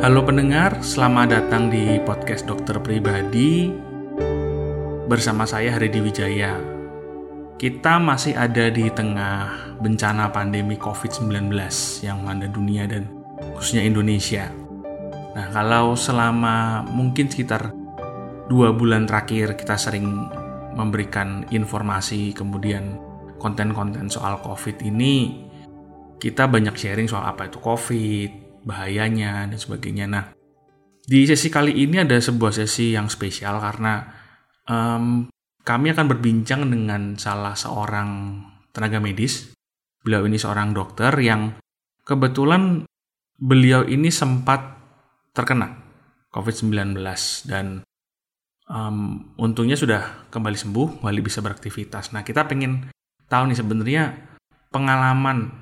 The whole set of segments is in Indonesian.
Halo pendengar, selamat datang di podcast Dokter Pribadi bersama saya Haridi Wijaya. Kita masih ada di tengah bencana pandemi COVID-19 yang melanda dunia dan khususnya Indonesia. Nah, kalau selama mungkin sekitar dua bulan terakhir kita sering memberikan informasi kemudian konten-konten soal COVID ini, kita banyak sharing soal apa itu COVID, bahayanya dan sebagainya. Nah, di sesi kali ini ada sebuah sesi yang spesial karena um, kami akan berbincang dengan salah seorang tenaga medis. Beliau ini seorang dokter yang kebetulan beliau ini sempat terkena COVID-19 dan um, untungnya sudah kembali sembuh, kembali bisa beraktivitas. Nah, kita pengen tahu nih sebenarnya pengalaman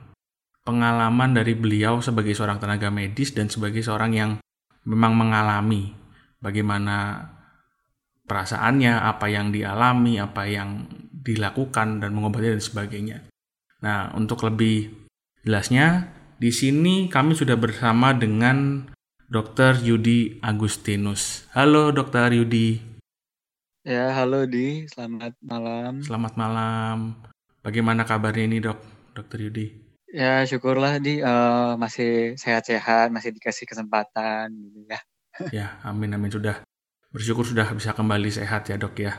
pengalaman dari beliau sebagai seorang tenaga medis dan sebagai seorang yang memang mengalami bagaimana perasaannya, apa yang dialami, apa yang dilakukan dan mengobati dan sebagainya. Nah, untuk lebih jelasnya, di sini kami sudah bersama dengan Dr. Yudi Agustinus. Halo Dr. Yudi. Ya, halo Di. Selamat malam. Selamat malam. Bagaimana kabarnya ini, Dok? Dr. Yudi? Ya syukurlah di uh, masih sehat-sehat, masih dikasih kesempatan gitu ya. Ya, amin amin sudah bersyukur sudah bisa kembali sehat ya dok ya.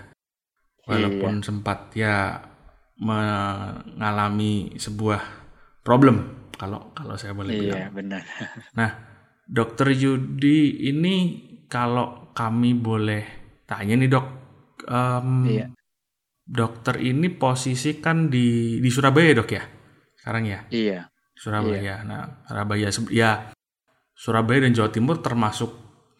Walaupun iya. sempat ya mengalami sebuah problem kalau kalau saya boleh iya, bilang. Iya benar. Nah, dokter Yudi ini kalau kami boleh tanya nih dok, um, iya. dokter ini posisi kan di di Surabaya dok ya? Sekarang ya? Iya. Surabaya. Iya. Nah, Surabaya ya Surabaya dan Jawa Timur termasuk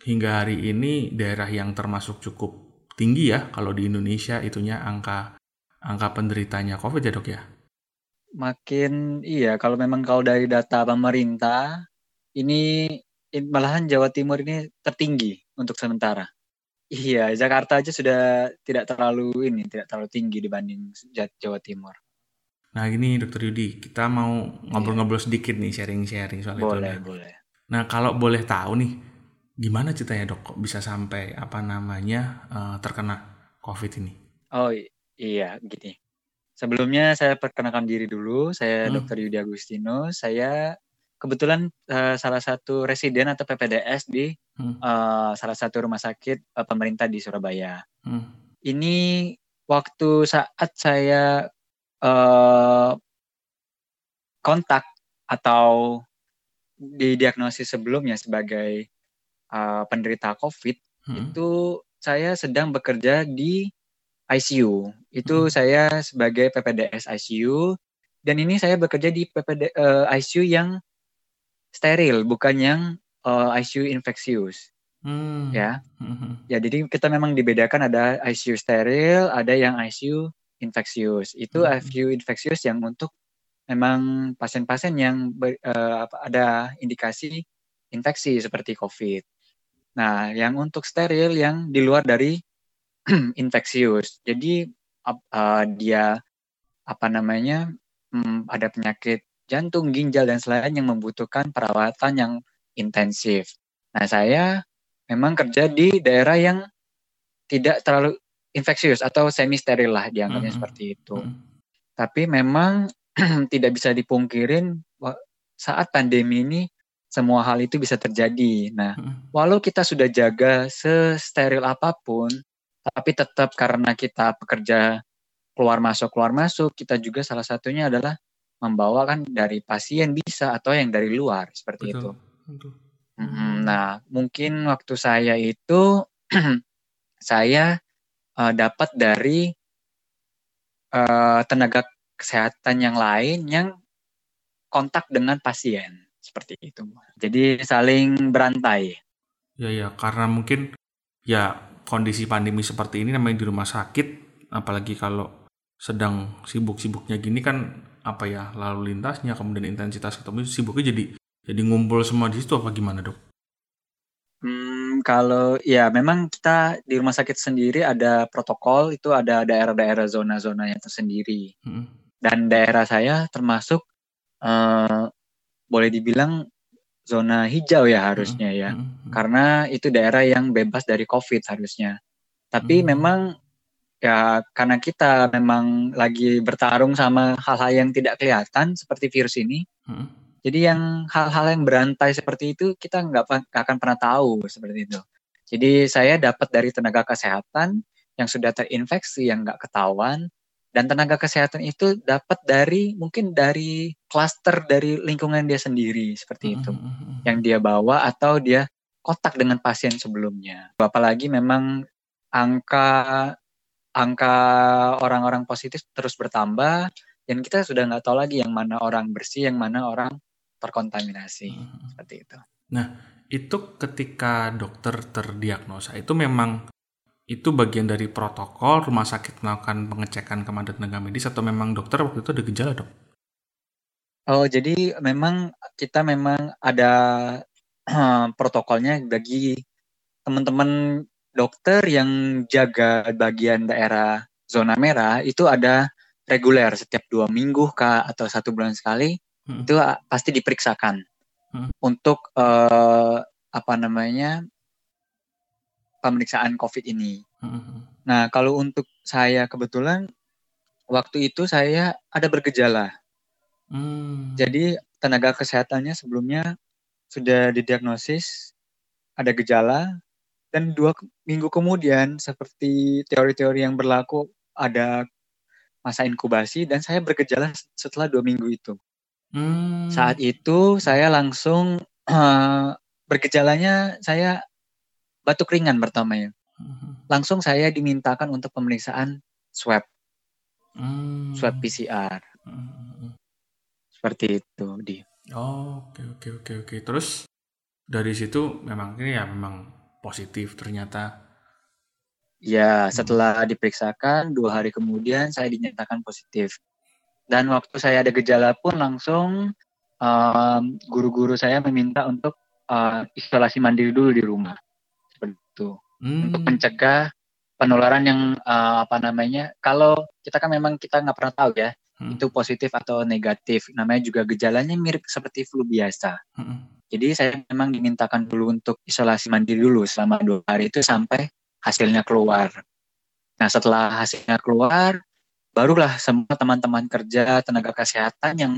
hingga hari ini daerah yang termasuk cukup tinggi ya kalau di Indonesia itunya angka angka penderitanya COVID ya dok ya? Makin iya kalau memang kalau dari data pemerintah ini malahan Jawa Timur ini tertinggi untuk sementara. Iya, Jakarta aja sudah tidak terlalu ini, tidak terlalu tinggi dibanding Jawa Timur. Nah gini dokter Yudi, kita mau ngobrol-ngobrol sedikit nih sharing-sharing soal boleh, itu. Boleh, boleh. Nah kalau boleh tahu nih, gimana ceritanya dok kok bisa sampai apa namanya uh, terkena COVID ini? Oh iya, gini. Sebelumnya saya perkenalkan diri dulu, saya hmm. Dr. Yudi Agustino. Saya kebetulan uh, salah satu residen atau PPDS di hmm. uh, salah satu rumah sakit uh, pemerintah di Surabaya. Hmm. Ini waktu saat saya uh, kontak atau didiagnosis sebelumnya sebagai uh, penderita COVID hmm. itu saya sedang bekerja di ICU. Itu hmm. saya sebagai PPDS ICU dan ini saya bekerja di PPD uh, eh, ICU yang steril, bukan yang uh, ICU infeksius. Hmm. Ya. Hmm. Ya, jadi kita memang dibedakan ada ICU steril, ada yang ICU infeksius. Itu hmm. ICU infeksius yang untuk memang pasien-pasien yang ber, uh, ada indikasi infeksi seperti COVID. Nah, yang untuk steril yang di luar dari infeksius. Jadi uh, dia apa namanya um, ada penyakit jantung, ginjal dan selain yang membutuhkan perawatan yang intensif. Nah, saya memang kerja di daerah yang tidak terlalu infeksius atau semi steril lah dianggapnya mm -hmm. seperti itu. Mm -hmm. Tapi memang tidak bisa dipungkirin saat pandemi ini semua hal itu bisa terjadi. Nah, mm -hmm. walau kita sudah jaga sesteril apa pun, tapi tetap karena kita pekerja keluar masuk keluar masuk, kita juga salah satunya adalah membawa kan dari pasien bisa atau yang dari luar seperti betul, itu. Betul. Nah, mungkin waktu saya itu saya uh, dapat dari uh, tenaga kesehatan yang lain yang kontak dengan pasien seperti itu. Jadi saling berantai. Ya ya, karena mungkin ya kondisi pandemi seperti ini namanya di rumah sakit, apalagi kalau sedang sibuk-sibuknya gini kan apa ya lalu lintasnya kemudian intensitas ketemu sibuknya jadi jadi ngumpul semua di situ apa gimana dok? Kalau ya memang kita di rumah sakit sendiri ada protokol itu ada daerah-daerah zona-zona yang tersendiri. Hmm. Dan daerah saya termasuk uh, boleh dibilang zona hijau ya harusnya ya. Hmm, hmm, hmm. Karena itu daerah yang bebas dari COVID harusnya. Tapi hmm. memang ya karena kita memang lagi bertarung sama hal-hal yang tidak kelihatan seperti virus ini. Hmm. Jadi yang hal-hal yang berantai seperti itu kita nggak akan pernah tahu seperti itu. Jadi saya dapat dari tenaga kesehatan yang sudah terinfeksi yang nggak ketahuan dan tenaga kesehatan itu dapat dari mungkin dari klaster dari lingkungan dia sendiri seperti itu mm -hmm. yang dia bawa atau dia kontak dengan pasien sebelumnya. Apalagi memang angka angka orang-orang positif terus bertambah dan kita sudah nggak tahu lagi yang mana orang bersih, yang mana orang terkontaminasi mm -hmm. seperti itu. Nah, itu ketika dokter terdiagnosa itu memang itu bagian dari protokol rumah sakit melakukan pengecekan kepada tenaga medis atau memang dokter waktu itu ada gejala dok? Oh jadi memang kita memang ada protokolnya bagi teman-teman dokter yang jaga bagian daerah zona merah itu ada reguler setiap dua minggu kah atau satu bulan sekali hmm. itu pasti diperiksakan hmm. untuk uh, apa namanya pemeriksaan COVID ini. Hmm. Nah, kalau untuk saya kebetulan waktu itu saya ada bergejala. Hmm. Jadi tenaga kesehatannya sebelumnya sudah didiagnosis ada gejala dan dua minggu kemudian seperti teori-teori yang berlaku ada masa inkubasi dan saya bergejala setelah dua minggu itu. Hmm. Saat itu saya langsung uh, bergejalanya saya batuk ringan pertama ya. Hmm. Langsung saya dimintakan untuk pemeriksaan swab. Hmm. Swab PCR. Hmm. Seperti itu, di. Oh, oke oke oke oke. Terus dari situ memang ini ya memang positif ternyata. Ya, setelah diperiksakan dua hari kemudian saya dinyatakan positif. Dan waktu saya ada gejala pun langsung guru-guru um, saya meminta untuk uh, isolasi mandiri dulu di rumah gitu hmm. untuk mencegah penularan yang uh, apa namanya kalau kita kan memang kita nggak pernah tahu ya hmm. itu positif atau negatif namanya juga gejalanya mirip seperti flu biasa hmm. jadi saya memang dimintakan dulu untuk isolasi mandiri dulu selama dua hari itu sampai hasilnya keluar nah setelah hasilnya keluar barulah semua teman-teman kerja tenaga kesehatan yang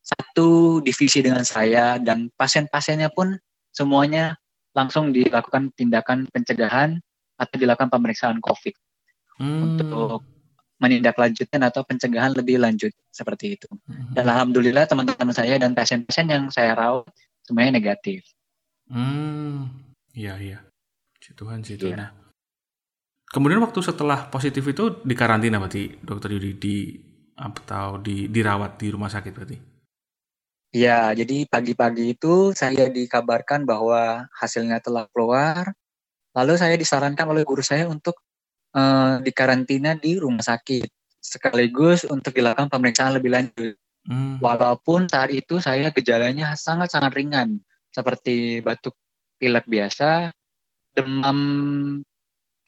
satu divisi dengan saya dan pasien-pasiennya pun semuanya langsung dilakukan tindakan pencegahan atau dilakukan pemeriksaan COVID hmm. untuk menindaklanjutkan atau pencegahan lebih lanjut seperti itu. Hmm. Dan alhamdulillah teman-teman saya dan pasien-pasien yang saya rawat semuanya negatif. Hmm, iya iya. Tuhan sih Tuhan. Nah, kemudian waktu setelah positif itu di karantina berarti dokter Yudi di atau di dirawat di rumah sakit berarti? Ya, jadi pagi-pagi itu saya dikabarkan bahwa hasilnya telah keluar. Lalu saya disarankan oleh guru saya untuk uh, dikarantina di rumah sakit sekaligus untuk dilakukan pemeriksaan lebih lanjut. Hmm. Walaupun saat itu saya gejalanya sangat-sangat ringan seperti batuk pilek biasa, demam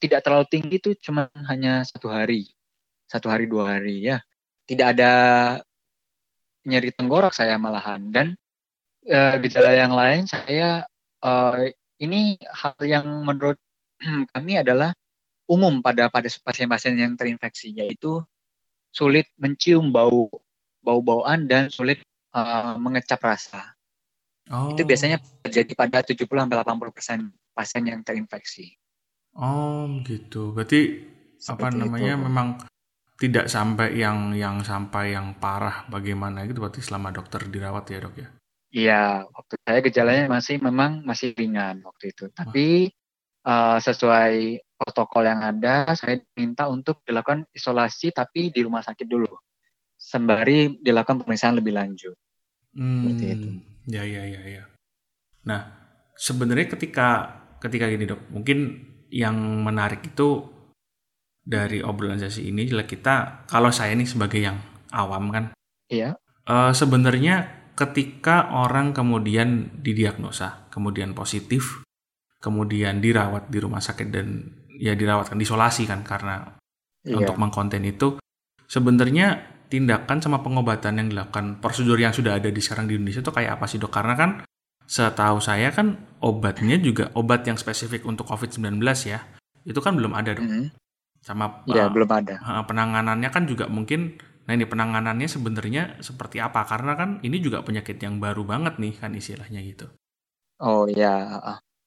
tidak terlalu tinggi itu cuma hanya satu hari, satu hari dua hari ya. Tidak ada nyeri tenggorok saya malahan dan uh, gejala yang lain saya uh, ini hal yang menurut kami adalah umum pada pada pasien-pasien yang terinfeksi yaitu sulit mencium bau bau-bauan dan sulit uh, mengecap rasa. Oh. Itu biasanya terjadi pada 70 sampai 80 persen pasien yang terinfeksi. Oh gitu. Berarti Seperti apa namanya itu. memang tidak sampai yang yang sampai yang parah bagaimana gitu berarti selama dokter dirawat ya dok ya? Iya waktu saya gejalanya masih memang masih ringan waktu itu. Tapi uh, sesuai protokol yang ada saya minta untuk dilakukan isolasi tapi di rumah sakit dulu. Sembari dilakukan pemeriksaan lebih lanjut. Hmm, seperti itu. Ya ya ya ya. Nah sebenarnya ketika ketika gini dok mungkin yang menarik itu dari obrolan sesi ini adalah kita kalau saya nih sebagai yang awam kan iya uh, sebenarnya ketika orang kemudian didiagnosa kemudian positif kemudian dirawat di rumah sakit dan ya dirawat kan isolasi kan karena iya. untuk mengkonten itu sebenarnya tindakan sama pengobatan yang dilakukan prosedur yang sudah ada di sekarang di Indonesia itu kayak apa sih dok karena kan setahu saya kan obatnya juga obat yang spesifik untuk COVID-19 ya. Itu kan belum ada dong. Mm -hmm. Sama ya, uh, belum ada. penanganannya kan juga mungkin nah ini penanganannya sebenarnya seperti apa? Karena kan ini juga penyakit yang baru banget nih kan istilahnya gitu. Oh ya,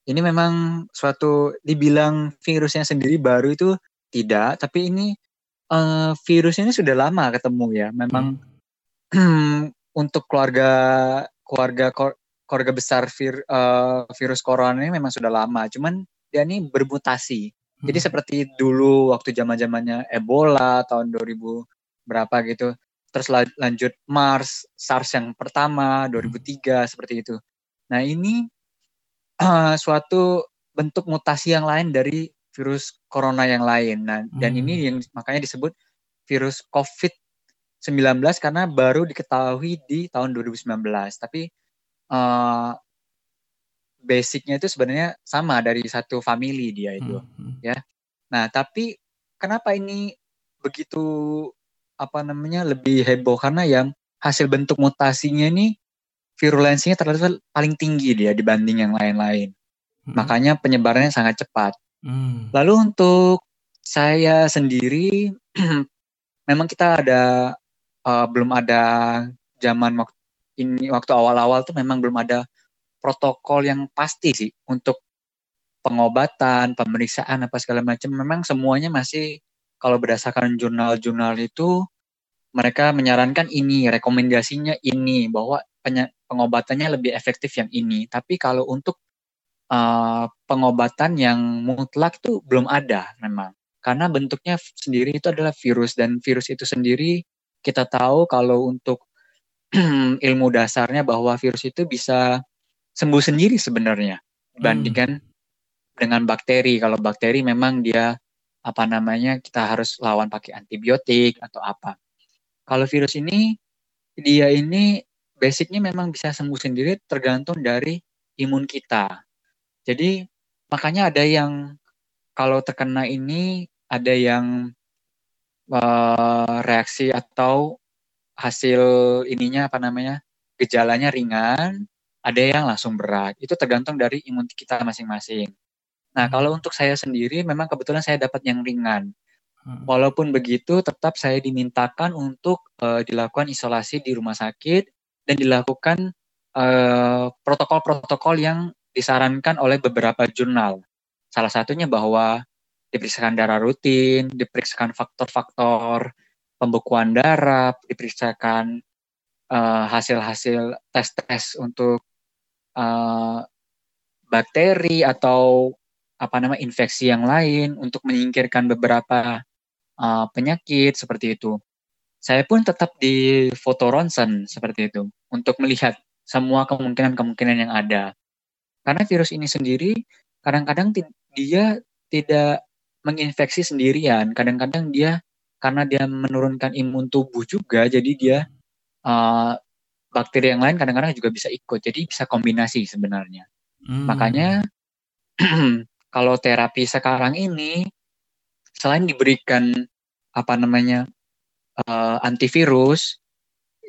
ini memang suatu dibilang virusnya sendiri baru itu tidak, tapi ini uh, virusnya ini sudah lama ketemu ya. Memang hmm. untuk keluarga keluarga keluarga besar vir, uh, virus corona ini memang sudah lama, cuman dia ini bermutasi. Hmm. Jadi seperti dulu waktu zaman zamannya Ebola tahun 2000 berapa gitu, terus lanjut Mars, SARS yang pertama 2003 hmm. seperti itu. Nah ini uh, suatu bentuk mutasi yang lain dari virus corona yang lain. Nah hmm. dan ini hmm. yang makanya disebut virus COVID-19 karena baru diketahui di tahun 2019. Tapi uh, basicnya itu sebenarnya sama dari satu family dia itu hmm, hmm. ya nah tapi kenapa ini begitu apa namanya lebih heboh karena yang hasil bentuk mutasinya ini virulensinya ternyata paling tinggi dia dibanding yang lain-lain hmm. makanya penyebarannya sangat cepat hmm. lalu untuk saya sendiri memang kita ada uh, belum ada zaman waktu ini waktu awal-awal tuh memang belum ada protokol yang pasti sih untuk pengobatan, pemeriksaan apa segala macam. Memang semuanya masih kalau berdasarkan jurnal-jurnal itu mereka menyarankan ini, rekomendasinya ini bahwa pengobatannya lebih efektif yang ini. Tapi kalau untuk uh, pengobatan yang mutlak itu belum ada memang. Karena bentuknya sendiri itu adalah virus dan virus itu sendiri kita tahu kalau untuk ilmu dasarnya bahwa virus itu bisa sembuh sendiri sebenarnya dibandingkan hmm. dengan bakteri. Kalau bakteri memang dia apa namanya kita harus lawan pakai antibiotik atau apa. Kalau virus ini dia ini basicnya memang bisa sembuh sendiri tergantung dari imun kita. Jadi makanya ada yang kalau terkena ini ada yang uh, reaksi atau hasil ininya apa namanya gejalanya ringan, ada yang langsung berat. Itu tergantung dari imun kita masing-masing. Nah, hmm. kalau untuk saya sendiri memang kebetulan saya dapat yang ringan. Hmm. Walaupun begitu, tetap saya dimintakan untuk uh, dilakukan isolasi di rumah sakit dan dilakukan eh, protokol-protokol yang disarankan oleh beberapa jurnal. Salah satunya bahwa diperiksakan darah rutin, diperiksakan faktor-faktor pembekuan darah, diperiksakan uh, hasil-hasil tes-tes untuk uh, bakteri atau apa nama infeksi yang lain untuk menyingkirkan beberapa uh, penyakit seperti itu. Saya pun tetap di foto ronsen seperti itu untuk melihat semua kemungkinan-kemungkinan yang ada. Karena virus ini sendiri kadang-kadang dia tidak menginfeksi sendirian, kadang-kadang dia karena dia menurunkan imun tubuh juga jadi dia uh, bakteri yang lain kadang-kadang juga bisa ikut jadi bisa kombinasi sebenarnya hmm. makanya kalau terapi sekarang ini selain diberikan apa namanya uh, antivirus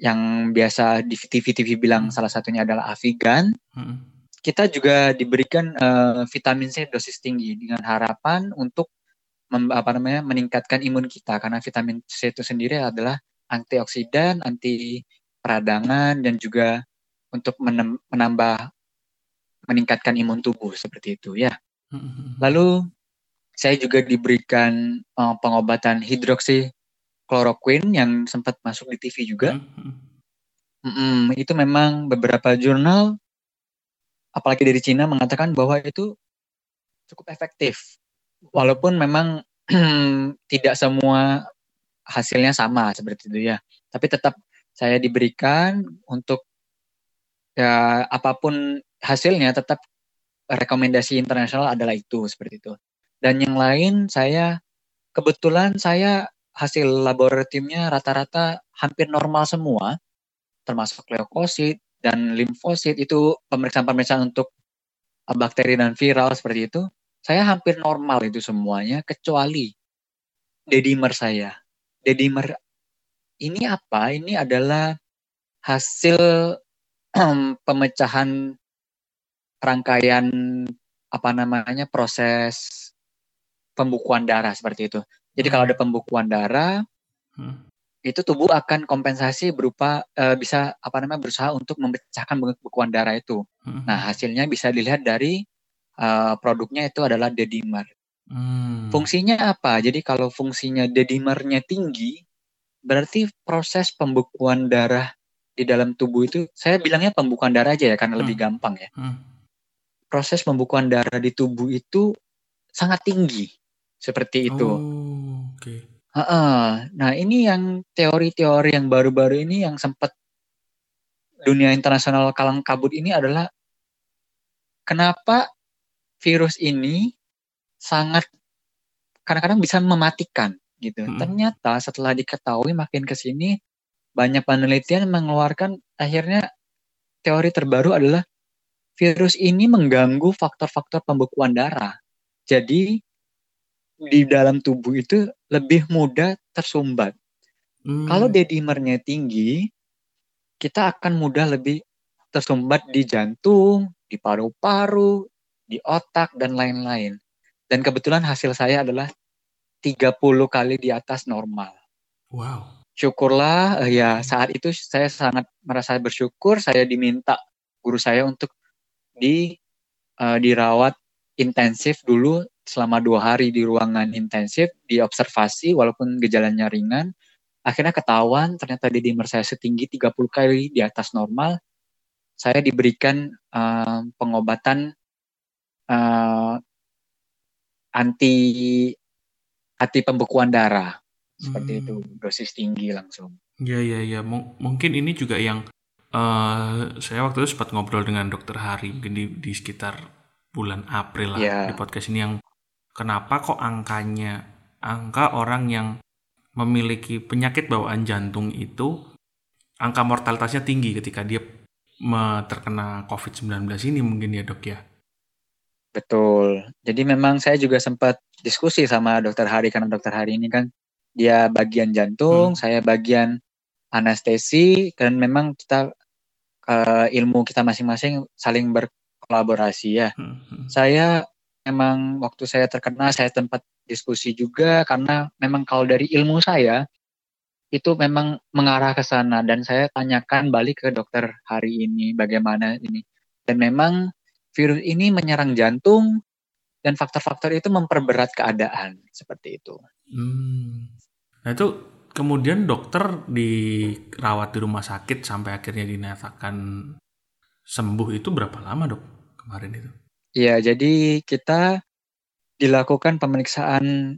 yang biasa di TV-TV bilang hmm. salah satunya adalah Avigan hmm. kita juga diberikan uh, vitamin C dosis tinggi dengan harapan untuk apa namanya meningkatkan imun kita karena vitamin C itu sendiri adalah antioksidan, anti peradangan dan juga untuk menambah meningkatkan imun tubuh seperti itu ya. Mm-hmm. Lalu saya juga diberikan uh, pengobatan hidroksikloroquine yang sempat masuk di TV juga. Mm-hmm. itu memang beberapa jurnal, apalagi dari Cina mengatakan bahwa itu cukup efektif walaupun memang tidak semua hasilnya sama seperti itu ya. Tapi tetap saya diberikan untuk ya apa pun hasilnya tetap rekomendasi internasional adalah itu seperti itu. Dan yang lain saya kebetulan saya hasil laboratoriumnya rata-rata hampir normal semua termasuk leukosit dan limfosit itu pemeriksaan-pemeriksaan untuk bakteri dan viral seperti itu saya hampir normal itu semuanya kecuali dedimer saya. Dedimer ini apa? Ini adalah hasil pemecahan rangkaian apa namanya proses pembukuan darah seperti itu. Jadi hmm. kalau ada pembukuan darah, hmm. itu tubuh akan kompensasi berupa uh, bisa apa namanya berusaha untuk memecahkan pembukuan darah itu. Hmm. Nah hasilnya bisa dilihat dari uh, produknya itu adalah dedimer. Hmm. Fungsinya apa? Jadi kalau fungsinya dedimernya tinggi, berarti proses pembukuan darah di dalam tubuh itu, saya bilangnya pembukuan darah aja ya karena hmm. lebih gampang ya. Hmm. Proses pembukuan darah di tubuh itu sangat tinggi seperti itu. Oh, Okay. Nah ini yang teori-teori yang baru-baru ini yang sempat dunia internasional kalang kabut ini adalah kenapa virus ini sangat kadang-kadang bisa mematikan gitu. Hmm. Ternyata setelah diketahui makin ke sini banyak penelitian mengeluarkan akhirnya teori terbaru adalah virus ini mengganggu faktor-faktor pembekuan darah. Jadi di dalam tubuh itu lebih mudah tersumbat. Hmm. Kalau dedimernya tinggi, kita akan mudah lebih tersumbat di jantung, di paru-paru, di otak dan lain-lain. Dan kebetulan hasil saya adalah 30 kali di atas normal. Wow. Syukurlah eh, ya saat itu saya sangat merasa bersyukur saya diminta guru saya untuk di uh, dirawat intensif dulu selama dua hari di ruangan intensif diobservasi walaupun gejalanya ringan akhirnya ketahuan ternyata di dimer saya setinggi 30 kali di atas normal saya diberikan uh, pengobatan uh, anti anti pembekuan darah seperti hmm. itu dosis tinggi langsung. Iya iya iya M mungkin ini juga yang uh, saya waktu itu sempat ngobrol dengan dokter Hari mungkin di, di sekitar bulan April lah yeah. di podcast ini yang kenapa kok angkanya angka orang yang memiliki penyakit bawaan jantung itu angka mortalitasnya tinggi ketika dia terkena COVID-19 ini mungkin ya dok ya. Betul. Jadi memang saya juga sempat diskusi sama dokter Hari karena dokter Hari ini kan dia bagian jantung, hmm. saya bagian anestesi dan memang kita uh, ilmu kita masing-masing saling berkolaborasi ya. Hmm. Hmm. Saya memang waktu saya terkena saya tempat diskusi juga karena memang kalau dari ilmu saya itu memang mengarah ke sana dan saya tanyakan balik ke dokter hari ini bagaimana ini dan memang virus ini menyerang jantung dan faktor-faktor itu memperberat keadaan seperti itu. Hmm. Nah itu kemudian dokter dirawat di rumah sakit sampai akhirnya dinyatakan sembuh itu berapa lama dok kemarin itu? Iya, jadi kita dilakukan pemeriksaan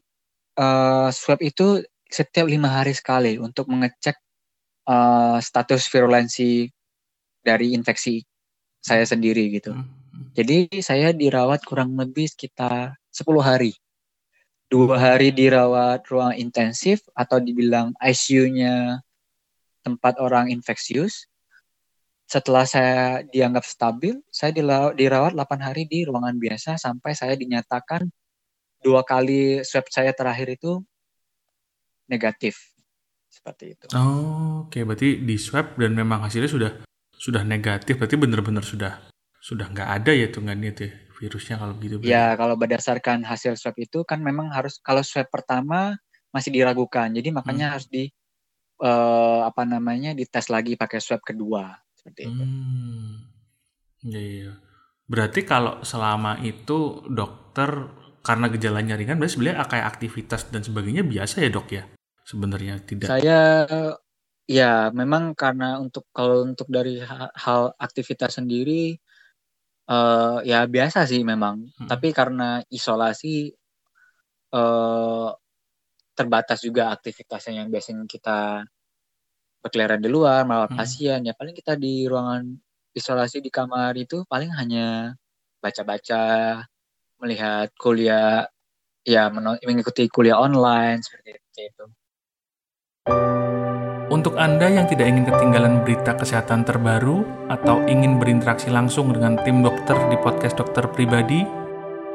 uh, swab itu setiap lima hari sekali untuk mengecek uh, status virulensi dari infeksi saya sendiri gitu. Hmm. Jadi saya dirawat kurang lebih sekitar 10 hari. Dua hari dirawat ruang intensif atau dibilang ICU-nya tempat orang infeksius setelah saya dianggap stabil, saya dirawat 8 hari di ruangan biasa sampai saya dinyatakan dua kali swab saya terakhir itu negatif. Seperti itu. Oh, oke. Okay. Berarti di swab dan memang hasilnya sudah sudah negatif. Berarti benar-benar sudah sudah nggak ada ya tungannya tuh virusnya kalau gitu. Ya, kalau berdasarkan hasil swab itu kan memang harus kalau swab pertama masih diragukan. Jadi makanya hmm. harus di uh, apa namanya dites lagi pakai swab kedua seperti itu. Hmm. Iya, iya. Berarti kalau selama itu dokter karena gejalanya ringan, berarti sebenarnya kayak aktivitas dan sebagainya biasa ya dok ya? Sebenarnya tidak. Saya ya memang karena untuk kalau untuk dari hal aktivitas sendiri uh, ya biasa sih memang. Hmm. Tapi karena isolasi uh, terbatas juga aktivitasnya yang biasanya kita berkeliaran di luar merawat hmm. pasien ya paling kita di ruangan isolasi di kamar itu paling hanya baca-baca melihat kuliah ya mengikuti kuliah online seperti itu. Untuk Anda yang tidak ingin ketinggalan berita kesehatan terbaru atau ingin berinteraksi langsung dengan tim dokter di podcast dokter pribadi,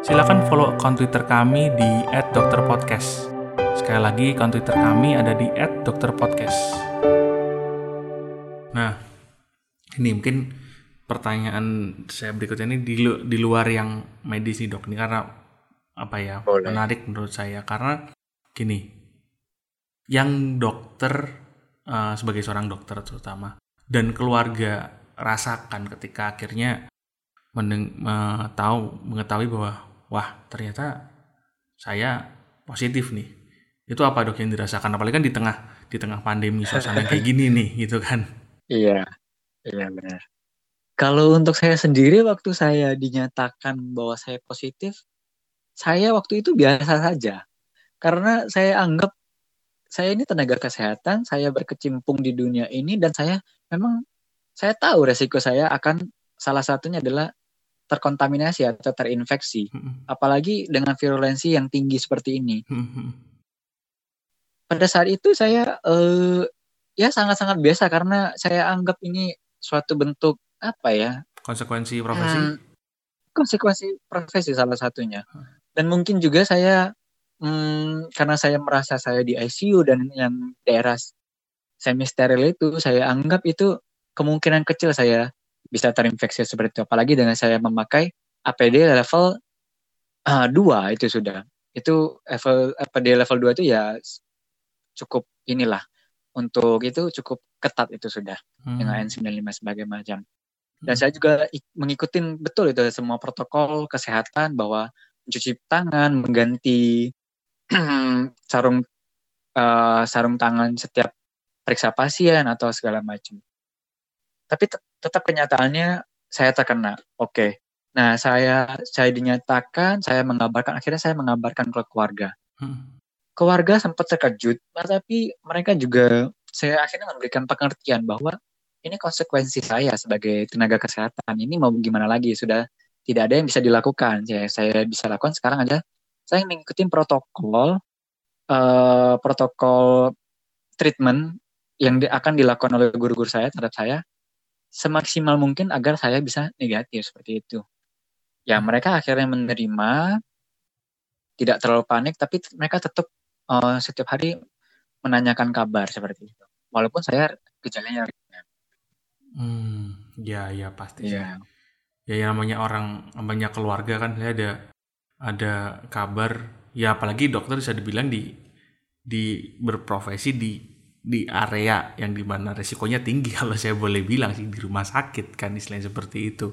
silakan follow akun Twitter kami di @dokterpodcast. Sekali lagi, akun Twitter kami ada di @dokterpodcast. Nah, ini mungkin pertanyaan saya berikutnya ini di, di luar yang medis nih dok, ini karena apa ya Boleh. menarik menurut saya karena gini, yang dokter uh, sebagai seorang dokter terutama. Dan keluarga rasakan ketika akhirnya mendeng, uh, tahu mengetahui bahwa wah ternyata saya positif nih. Itu apa dok yang dirasakan? Apalagi kan di tengah di tengah pandemi suasana kayak gini nih gitu kan. Iya iya benar. Kalau untuk saya sendiri waktu saya dinyatakan bahwa saya positif saya waktu itu biasa saja. Karena saya anggap saya ini tenaga kesehatan saya berkecimpung di dunia ini dan saya memang saya tahu resiko saya akan salah satunya adalah terkontaminasi atau terinfeksi. hmm Apalagi dengan virulensi yang tinggi seperti ini. hmm Pada saat itu saya uh, ya sangat-sangat biasa karena saya anggap ini suatu bentuk apa ya? Konsekuensi profesi. Hmm, konsekuensi profesi salah satunya. Dan mungkin juga saya hmm, karena saya merasa saya di ICU dan yang daerah semi steril itu saya anggap itu kemungkinan kecil saya bisa terinfeksi seperti itu. Apalagi dengan saya memakai APD level uh, 2 itu sudah. Itu level APD level 2 itu ya cukup inilah untuk itu cukup ketat itu sudah hmm. dengan N95 sebagai macam. Dan hmm. saya juga mengikuti betul itu semua protokol kesehatan bahwa mencuci tangan, mengganti sarung uh, sarung tangan setiap periksa pasien atau segala macam. Tapi tetap kenyataannya saya terkena. Oke. Okay. Nah, saya saya dinyatakan, saya mengabarkan akhirnya saya mengabarkan ke keluarga. Hmm. Keluarga sempat terkejut, tapi mereka juga saya akhirnya memberikan pengertian bahwa ini konsekuensi saya sebagai tenaga kesehatan. Ini mau gimana lagi? Sudah tidak ada yang bisa dilakukan. Saya saya bisa lakukan sekarang aja. Saya mengikuti protokol uh, protokol treatment yang di, akan dilakukan oleh guru-guru saya terhadap saya semaksimal mungkin agar saya bisa negatif seperti itu. Ya mereka akhirnya menerima, tidak terlalu panik, tapi mereka tetap uh, setiap hari menanyakan kabar seperti itu. Walaupun saya gejalanya ringan. Hmm, ya ya pasti. Ya. Ya yang namanya orang, namanya keluarga kan saya ada ada kabar. Ya apalagi dokter bisa dibilang di di berprofesi di di area yang di mana resikonya tinggi kalau saya boleh bilang sih di rumah sakit kan istilahnya seperti itu.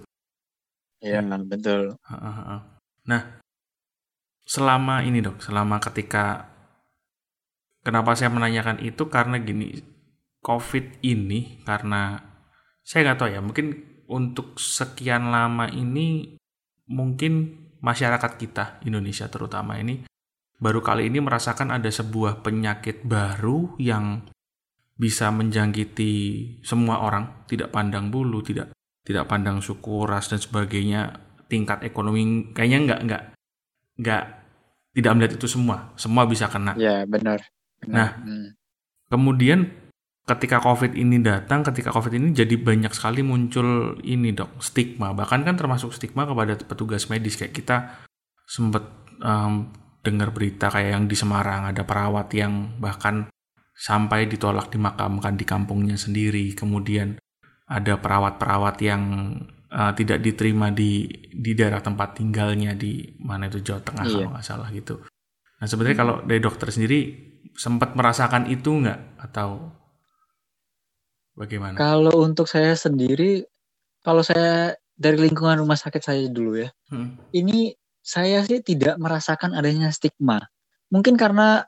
Iya betul. Nah selama ini dok, selama ketika kenapa saya menanyakan itu karena gini COVID ini karena saya nggak tahu ya mungkin untuk sekian lama ini mungkin masyarakat kita Indonesia terutama ini baru kali ini merasakan ada sebuah penyakit baru yang bisa menjangkiti semua orang, tidak pandang bulu, tidak tidak pandang suku, ras dan sebagainya, tingkat ekonomi kayaknya nggak nggak nggak tidak melihat itu semua, semua bisa kena. Ya benar. benar. Nah, hmm. kemudian ketika COVID ini datang, ketika COVID ini jadi banyak sekali muncul ini dok stigma, bahkan kan termasuk stigma kepada petugas medis kayak kita sempat um, dengar berita kayak yang di Semarang ada perawat yang bahkan sampai ditolak dimakamkan di kampungnya sendiri. Kemudian ada perawat-perawat yang uh, tidak diterima di di daerah tempat tinggalnya di mana itu Jawa Tengah iya. kalau nggak salah gitu. Nah sebenarnya hmm. kalau dari dokter sendiri sempat merasakan itu nggak atau bagaimana? Kalau untuk saya sendiri, kalau saya dari lingkungan rumah sakit saya dulu ya, hmm. ini saya sih tidak merasakan adanya stigma. Mungkin karena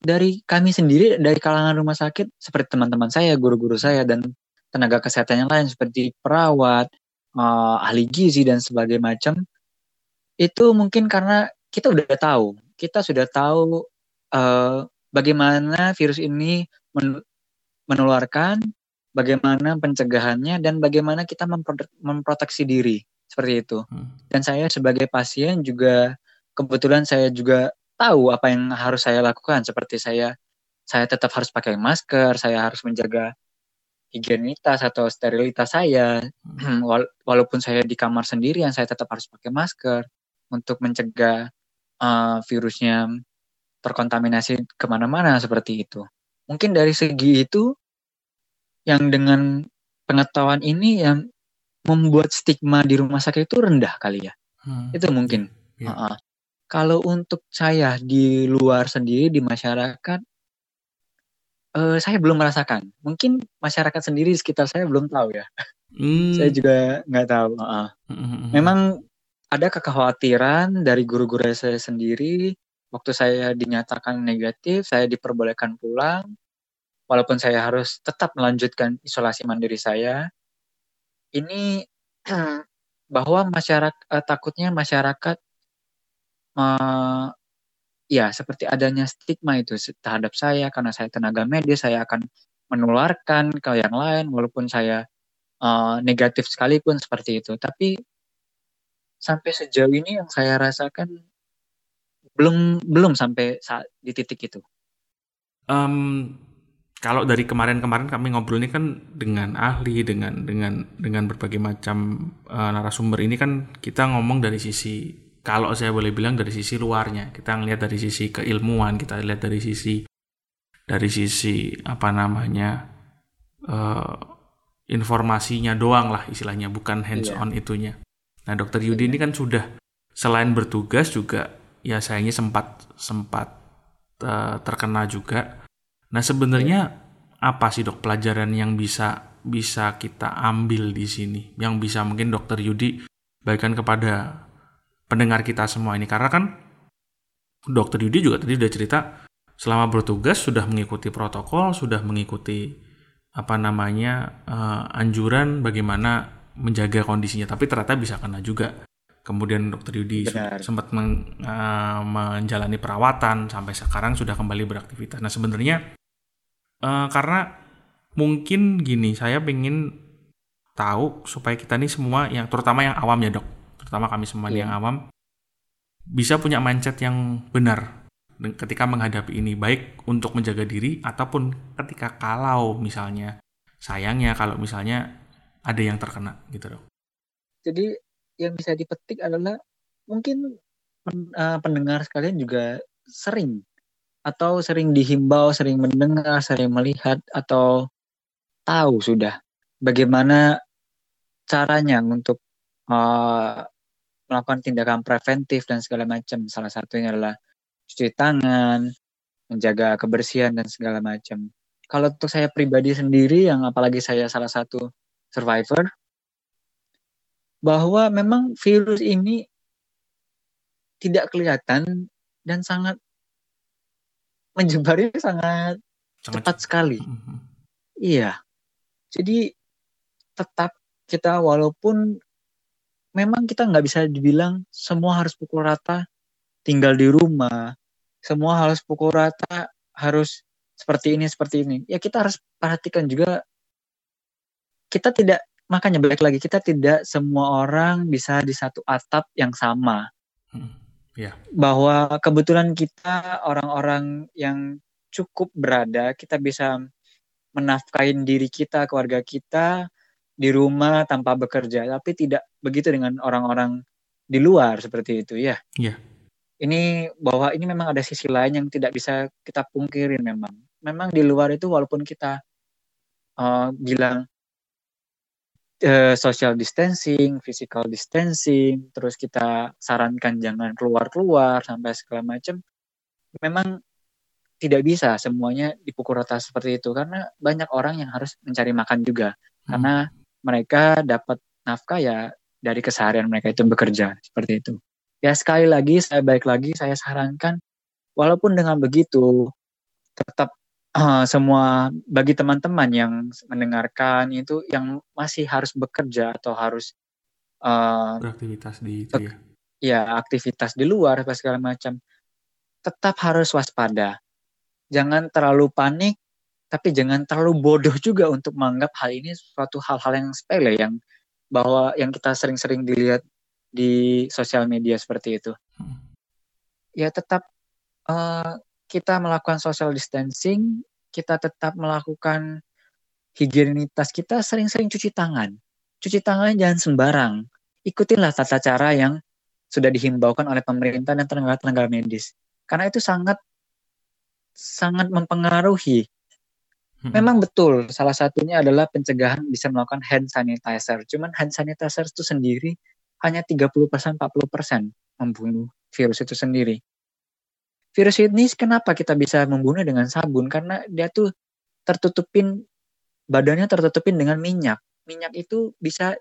dari kami sendiri dari kalangan rumah sakit seperti teman-teman saya, guru-guru saya dan tenaga kesehatan yang lain seperti perawat, uh, ahli gizi dan sebagainya macam itu mungkin karena kita udah tahu, kita sudah tahu uh, bagaimana virus ini men menularkan, bagaimana pencegahannya dan bagaimana kita memproteksi diri seperti itu. Hmm. Dan saya sebagai pasien juga kebetulan saya juga tahu apa yang harus saya lakukan seperti saya saya tetap harus pakai masker, saya harus menjaga higienitas atau sterilitas saya. Hmm. Walaupun saya di kamar sendirian, saya tetap harus pakai masker untuk mencegah uh, virusnya terkontaminasi ke mana-mana seperti itu. Mungkin dari segi itu, yang dengan pengetahuan ini yang membuat stigma di rumah sakit itu rendah kali ya. Hmm. Itu mungkin. Yeah. Uh -uh. Kalau untuk saya di luar sendiri di masyarakat, uh, saya belum merasakan. Mungkin masyarakat sendiri di sekitar saya belum tahu ya. Hmm. saya juga nggak tahu. Uh -uh. Memang ada kekhawatiran dari guru-guru saya sendiri. Waktu saya dinyatakan negatif, saya diperbolehkan pulang. Walaupun saya harus tetap melanjutkan isolasi mandiri saya. Ini bahwa masyarakat uh, takutnya masyarakat uh, ya seperti adanya stigma itu terhadap saya karena saya tenaga medis saya akan menularkan ke yang lain walaupun saya uh, negatif sekalipun seperti itu tapi sampai sejauh ini yang saya rasakan belum belum sampai saat di titik itu um, kalau dari kemarin-kemarin kami ngobrol ini kan dengan ahli, dengan dengan dengan berbagai macam uh, narasumber ini kan kita ngomong dari sisi kalau saya boleh bilang dari sisi luarnya, kita ngelihat dari sisi keilmuan, kita lihat dari sisi dari sisi apa namanya uh, informasinya doang lah istilahnya, bukan hands on iya. itunya. Nah, Dokter Yudi ini kan sudah selain bertugas juga ya sayangnya sempat sempat uh, terkena juga Nah sebenarnya apa sih dok pelajaran yang bisa bisa kita ambil di sini, yang bisa mungkin dokter Yudi bagikan kepada pendengar kita semua ini karena kan dokter Yudi juga tadi sudah cerita selama bertugas sudah mengikuti protokol, sudah mengikuti apa namanya uh, anjuran bagaimana menjaga kondisinya, tapi ternyata bisa kena juga. Kemudian dokter Yudi Benar. sempat men, uh, menjalani perawatan sampai sekarang sudah kembali beraktivitas. Nah sebenarnya Uh, karena mungkin gini, saya pengen tahu supaya kita nih semua yang terutama yang awam ya dok, terutama kami semua yeah. yang awam bisa punya mindset yang benar ketika menghadapi ini baik untuk menjaga diri ataupun ketika kalau misalnya sayangnya kalau misalnya ada yang terkena gitu dok. Jadi yang bisa dipetik adalah mungkin eh, pendengar sekalian juga sering atau sering dihimbau, sering mendengar, sering melihat atau tahu sudah bagaimana caranya untuk uh, melakukan tindakan preventif dan segala macam. Salah satunya adalah cuci tangan, menjaga kebersihan dan segala macam. Kalau untuk saya pribadi sendiri, yang apalagi saya salah satu survivor, bahwa memang virus ini tidak kelihatan dan sangat menyebarnya sangat, sangat cepat sekali. Mm-hmm. Iya. Jadi tetap kita walaupun memang kita nggak bisa dibilang semua harus pukul rata tinggal di rumah, semua harus pukul rata harus seperti ini seperti ini. Ya kita harus perhatikan juga kita tidak makanya balik lagi kita tidak semua orang bisa di satu atap yang sama. Hmm. Yeah. Bahwa kebetulan kita orang-orang yang cukup berada, kita bisa menafkain diri kita, keluarga kita di rumah tanpa bekerja, tapi tidak begitu dengan orang-orang di luar seperti itu ya. Yeah. Ini bahwa ini memang ada sisi lain yang tidak bisa kita pungkirin memang. Memang di luar itu walaupun kita uh, bilang uh, social distancing, physical distancing, terus kita sarankan jangan keluar-keluar sampai segala macam. Memang tidak bisa semuanya dipukul rata seperti itu karena banyak orang yang harus mencari makan juga hmm. karena mereka dapat nafkah ya dari keseharian mereka itu bekerja seperti itu. Ya sekali lagi saya baik lagi saya sarankan walaupun dengan begitu tetap uh, semua bagi teman-teman yang mendengarkan itu yang masih harus bekerja atau harus uh, beraktivitas di itu ya. Ya, aktivitas di luar apa segala macam. Tetap harus waspada. Jangan terlalu panik, tapi jangan terlalu bodoh juga untuk menganggap hal ini suatu hal-hal yang sepele yang bahwa yang kita sering-sering dilihat di sosial media seperti itu. Hmm. Ya tetap uh, kita melakukan social distancing, kita tetap melakukan higienitas kita sering-sering cuci tangan. Cuci tangan jangan sembarang. Ikutinlah tata cara yang sudah dihimbaukan oleh pemerintah dan tenaga-tenaga medis. Karena itu sangat sangat mempengaruhi Hmm. Memang betul, salah satunya adalah pencegahan bisa melakukan hand sanitizer. Cuman hand sanitizer itu sendiri hanya 30% 40% membunuh virus itu sendiri. Virus ini kenapa kita bisa membunuh dengan sabun? Karena dia tuh tertutupin badannya tertutupin dengan minyak. Minyak itu bisa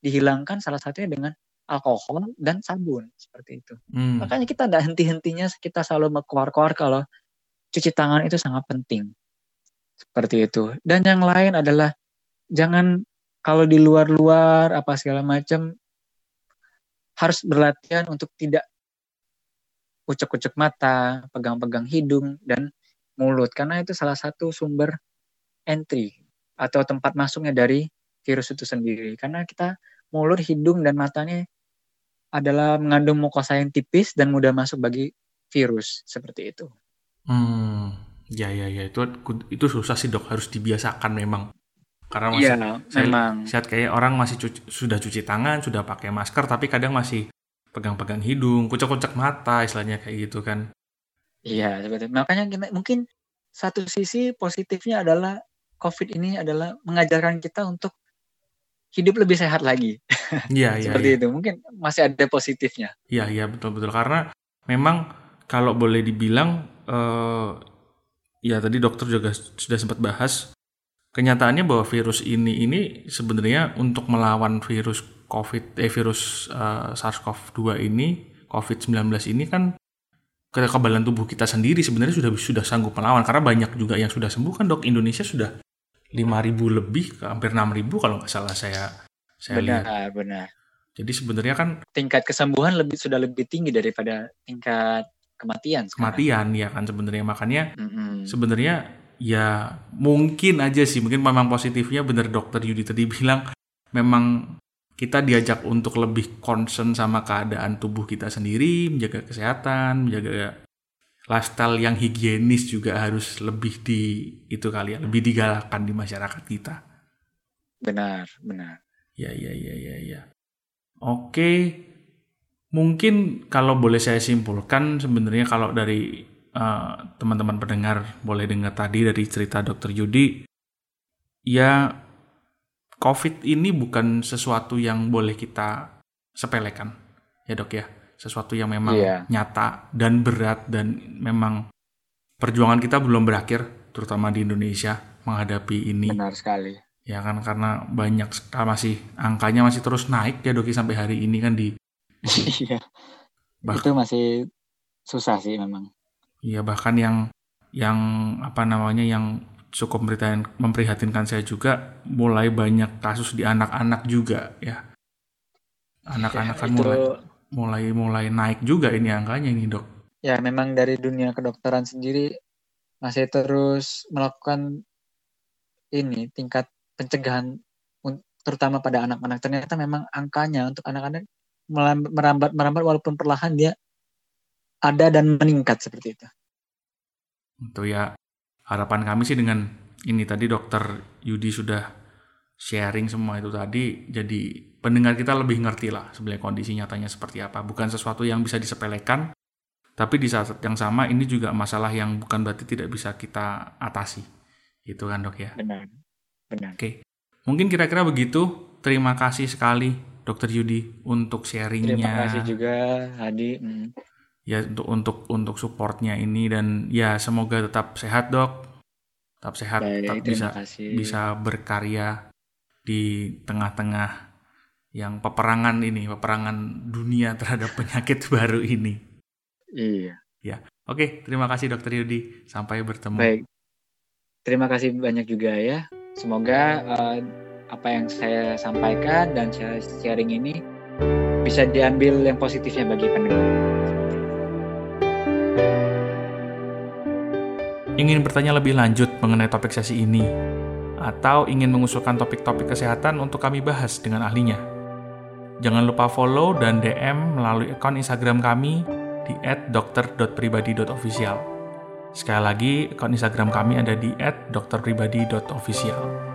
dihilangkan salah satunya dengan alkohol dan sabun seperti itu. Hmm. Makanya kita tidak henti-hentinya kita selalu mengkuar-kuar kalau cuci tangan itu sangat penting. Seperti itu. Dan yang lain adalah jangan kalau di luar-luar apa segala macam harus berlatihan untuk tidak ucek-ucek mata, pegang-pegang hidung dan mulut karena itu salah satu sumber entry atau tempat masuknya dari virus itu sendiri. Karena kita mulut, hidung dan matanya adalah mengandung mukosa yang tipis dan mudah masuk bagi virus seperti itu. Hmm. Ya ya ya itu itu susah sih dok harus dibiasakan memang karena masih ya, saya memang. lihat kayak orang masih cuci, sudah cuci tangan sudah pakai masker tapi kadang masih pegang-pegang hidung kucek-kucek mata istilahnya kayak gitu kan. Iya seperti makanya kita, mungkin satu sisi positifnya adalah covid ini adalah mengajarkan kita untuk hidup lebih sehat lagi. Iya iya seperti ya. itu. Mungkin masih ada positifnya. Iya iya betul betul karena memang kalau boleh dibilang eh, ya tadi dokter juga sudah sempat bahas kenyataannya bahwa virus ini ini sebenarnya untuk melawan virus COVID eh virus uh, SARS-CoV-2 ini COVID-19 ini kan kekebalan tubuh kita sendiri sebenarnya sudah sudah sanggup melawan karena banyak juga yang sudah sembuh kan dok Indonesia sudah 5.000 lebih hampir 6.000 kalau nggak salah saya saya benar, lihat. Benar, Jadi sebenarnya kan tingkat kesembuhan lebih sudah lebih tinggi daripada tingkat kematian sekarang. kematian ya kan sebenarnya makanya mm-hmm. sebenarnya ya mungkin aja sih mungkin memang positifnya bener dokter Yudi tadi bilang memang kita diajak untuk lebih concern sama keadaan tubuh kita sendiri menjaga kesehatan menjaga lifestyle yang higienis juga harus lebih di itu kali ya lebih digalakkan di masyarakat kita. Benar benar. Ya ya ya ya ya. Oke. Mungkin kalau boleh saya simpulkan sebenarnya kalau dari eh, teman-teman uh, pendengar boleh dengar tadi dari cerita Dokter Yudi, ya COVID ini bukan sesuatu yang boleh kita sepelekan, ya dok ya, sesuatu yang memang yeah. nyata dan berat dan memang perjuangan kita belum berakhir, terutama di Indonesia menghadapi ini. Benar sekali. Ya kan karena banyak masih angkanya masih terus naik ya doki sampai hari ini kan di Iya. itu masih susah sih memang. Iya bahkan yang yang apa namanya yang cukup memprihatinkan, memprihatinkan saya juga mulai banyak kasus di anak-anak juga ya. Anak-anak kan mulai mulai mulai naik juga ini angkanya ini dok. Ya memang dari dunia kedokteran sendiri masih terus melakukan ini tingkat pencegahan terutama pada anak-anak ternyata memang angkanya untuk anak-anak merambat merambat walaupun perlahan dia ada dan meningkat seperti itu. Itu ya harapan kami sih dengan ini tadi dokter Yudi sudah sharing semua itu tadi jadi pendengar kita lebih ngerti lah sebenarnya kondisi nyatanya seperti apa bukan sesuatu yang bisa disepelekan tapi di saat yang sama ini juga masalah yang bukan berarti tidak bisa kita atasi itu kan dok ya benar benar oke mungkin kira-kira begitu terima kasih sekali Dokter Yudi untuk sharingnya. Terima kasih juga Hadi. Hmm. Ya untuk untuk untuk supportnya ini dan ya semoga tetap sehat dok, tetap sehat, Baik, tetap bisa kasih. bisa berkarya di tengah-tengah yang peperangan ini, peperangan dunia terhadap penyakit baru ini. Iya. Ya, oke. Terima kasih Dokter Yudi. Sampai bertemu. Baik. Terima kasih banyak juga ya. Semoga uh, apa yang saya sampaikan dan saya sharing ini bisa diambil yang positifnya bagi pendengar. Ingin bertanya lebih lanjut mengenai topik sesi ini, atau ingin mengusulkan topik-topik kesehatan untuk kami bahas dengan ahlinya? Jangan lupa follow dan DM melalui akun Instagram kami di @dokter.pribadi.official. Sekali lagi, akun Instagram kami ada di @dokterpribadi.official.